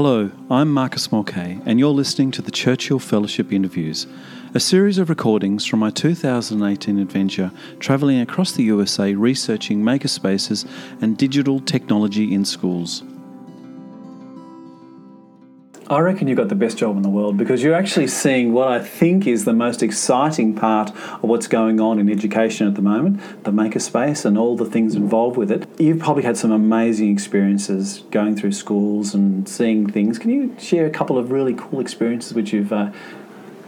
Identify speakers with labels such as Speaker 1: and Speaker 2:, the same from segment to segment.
Speaker 1: Hello, I'm Marcus Morkay, and you're listening to the Churchill Fellowship Interviews, a series of recordings from my 2018 adventure travelling across the USA researching makerspaces and digital technology in schools. I reckon you've got the best job in the world because you're actually seeing what I think is the most exciting part of what's going on in education at the moment the makerspace and all the things involved with it. You've probably had some amazing experiences going through schools and seeing things. Can you share a couple of really cool experiences which you've uh,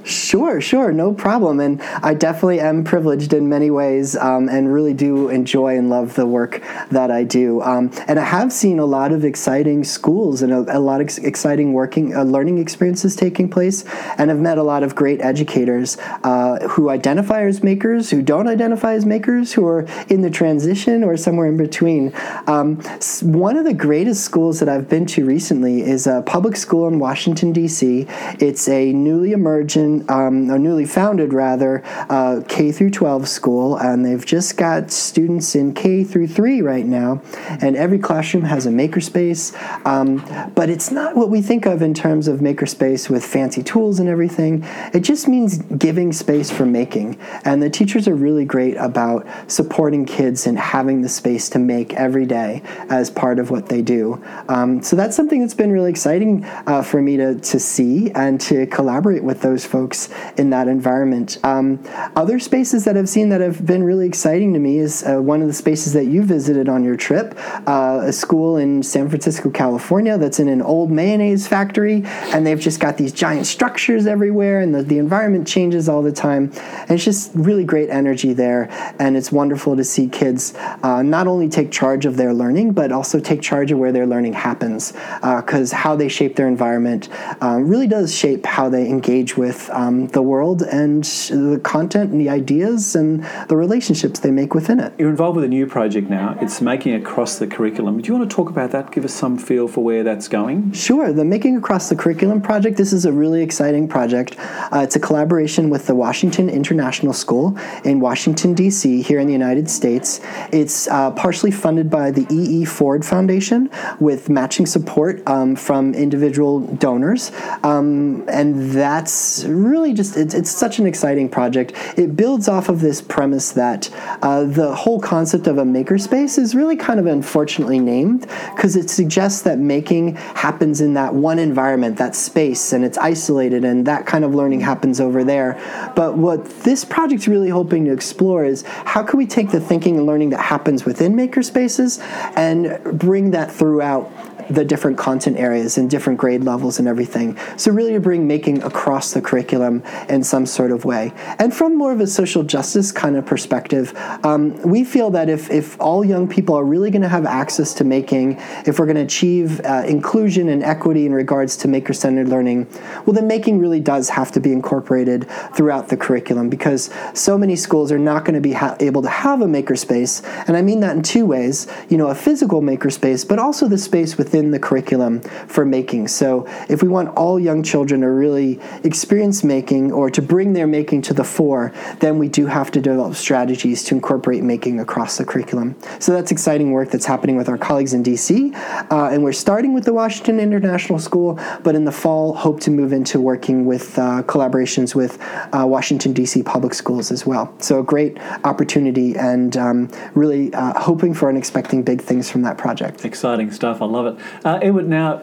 Speaker 2: Sure, sure, no problem. And I definitely am privileged in many ways um, and really do enjoy and love the work that I do. Um, and I have seen a lot of exciting schools and a, a lot of exciting working, uh, learning experiences taking place. And I've met a lot of great educators uh, who identify as makers, who don't identify as makers, who are in the transition or somewhere in between. Um, one of the greatest schools that I've been to recently is a public school in Washington, D.C. It's a newly emergent um, or newly founded rather, uh, K through 12 school, and they've just got students in K through 3 right now, and every classroom has a makerspace. Um, but it's not what we think of in terms of makerspace with fancy tools and everything. It just means giving space for making, and the teachers are really great about supporting kids and having the space to make every day as part of what they do. Um, so that's something that's been really exciting uh, for me to, to see and to collaborate with those folks folks in that environment. Um, other spaces that I've seen that have been really exciting to me is uh, one of the spaces that you visited on your trip, uh, a school in San Francisco, California, that's in an old mayonnaise factory, and they've just got these giant structures everywhere, and the, the environment changes all the time. And it's just really great energy there, and it's wonderful to see kids uh, not only take charge of their learning, but also take charge of where their learning happens, because uh, how they shape their environment um, really does shape how they engage with um, the world and the content and the ideas and the relationships they make within it.
Speaker 1: You're involved with a new project now. It's Making Across the Curriculum. Do you want to talk about that? Give us some feel for where that's going?
Speaker 2: Sure. The Making Across the Curriculum project, this is a really exciting project. Uh, it's a collaboration with the Washington International School in Washington, D.C., here in the United States. It's uh, partially funded by the E.E. Ford Foundation with matching support um, from individual donors. Um, and that's really just it's, it's such an exciting project. It builds off of this premise that uh, the whole concept of a makerspace is really kind of unfortunately named because it suggests that making happens in that one environment, that space, and it's isolated, and that kind of learning happens over there. But what this project's really hoping to explore is how can we take the thinking and learning that happens within makerspaces and bring that throughout the different content areas and different grade levels and everything. So, really, to bring making across the curriculum in some sort of way. And from more of a social justice kind of perspective, um, we feel that if, if all young people are really going to have access to making, if we're going to achieve uh, inclusion and equity in regards to maker centered learning, well, then making really does have to be incorporated throughout the curriculum because so many schools are not going to be ha- able to have a makerspace. And I mean that in two ways you know, a physical makerspace, but also the space within within the curriculum for making. So, if we want all young children to really experience making or to bring their making to the fore, then we do have to develop strategies to incorporate making across the curriculum. So, that's exciting work that's happening with our colleagues in DC. Uh, and we're starting with the Washington International School, but in the fall, hope to move into working with uh, collaborations with uh, Washington, D.C. public schools as well. So, a great opportunity and um, really uh, hoping for and expecting big things from that project.
Speaker 1: Exciting stuff. I love it. Uh, Edward, now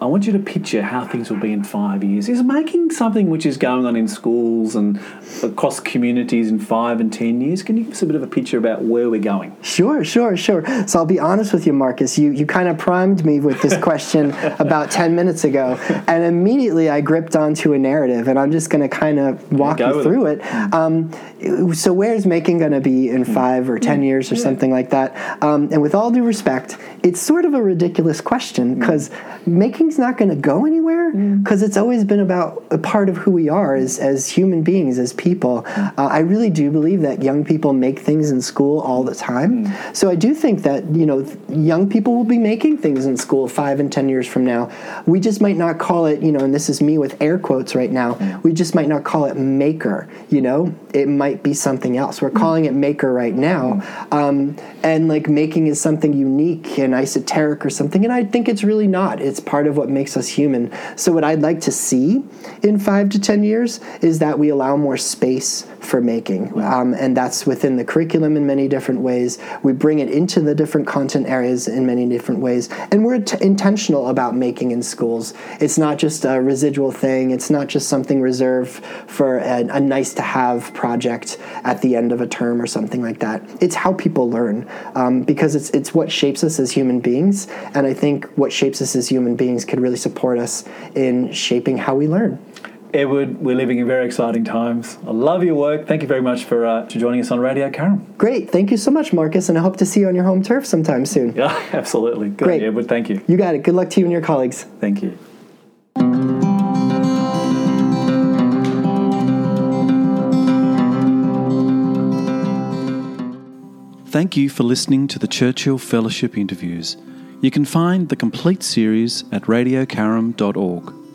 Speaker 1: I want you to picture how things will be in five years. Is making something which is going on in schools and across communities in five and ten years? Can you give us a bit of a picture about where we're going?
Speaker 2: Sure, sure, sure. So I'll be honest with you, Marcus. You you kind of primed me with this question about ten minutes ago, and immediately I gripped onto a narrative, and I'm just going to kind of walk you through it. it. Um, so where's making going to be in hmm. five or ten hmm. years or something like that? Um, and with all due respect, it's sort of a ridiculous question hmm. because making thing's not going to go anywhere because it's always been about a part of who we are as, as human beings, as people. Uh, I really do believe that young people make things in school all the time. So I do think that, you know, young people will be making things in school five and 10 years from now. We just might not call it, you know, and this is me with air quotes right now, we just might not call it maker, you know? It might might be something else. We're calling it maker right now, um, and like making is something unique and esoteric or something, and I think it's really not. It's part of what makes us human. So what I'd like to see in five to ten years is that we allow more space for making, um, and that's within the curriculum in many different ways. We bring it into the different content areas in many different ways, and we're t- intentional about making in schools. It's not just a residual thing. It's not just something reserved for a, a nice to have project at the end of a term or something like that. It's how people learn um, because it's it's what shapes us as human beings, and I think what shapes us as human beings could really support us in shaping how we learn.
Speaker 1: Edward, we're living in very exciting times. I love your work. Thank you very much for, uh, for joining us on Radio Carrum.
Speaker 2: Great. Thank you so much, Marcus, and I hope to see you on your home turf sometime soon.
Speaker 1: Yeah, absolutely. Good,
Speaker 2: Great.
Speaker 1: Edward. Thank you.
Speaker 2: You got it. Good luck to you and your colleagues.
Speaker 1: Thank you. Thank you for listening to the Churchill Fellowship interviews. You can find the complete series at radiocarum.org.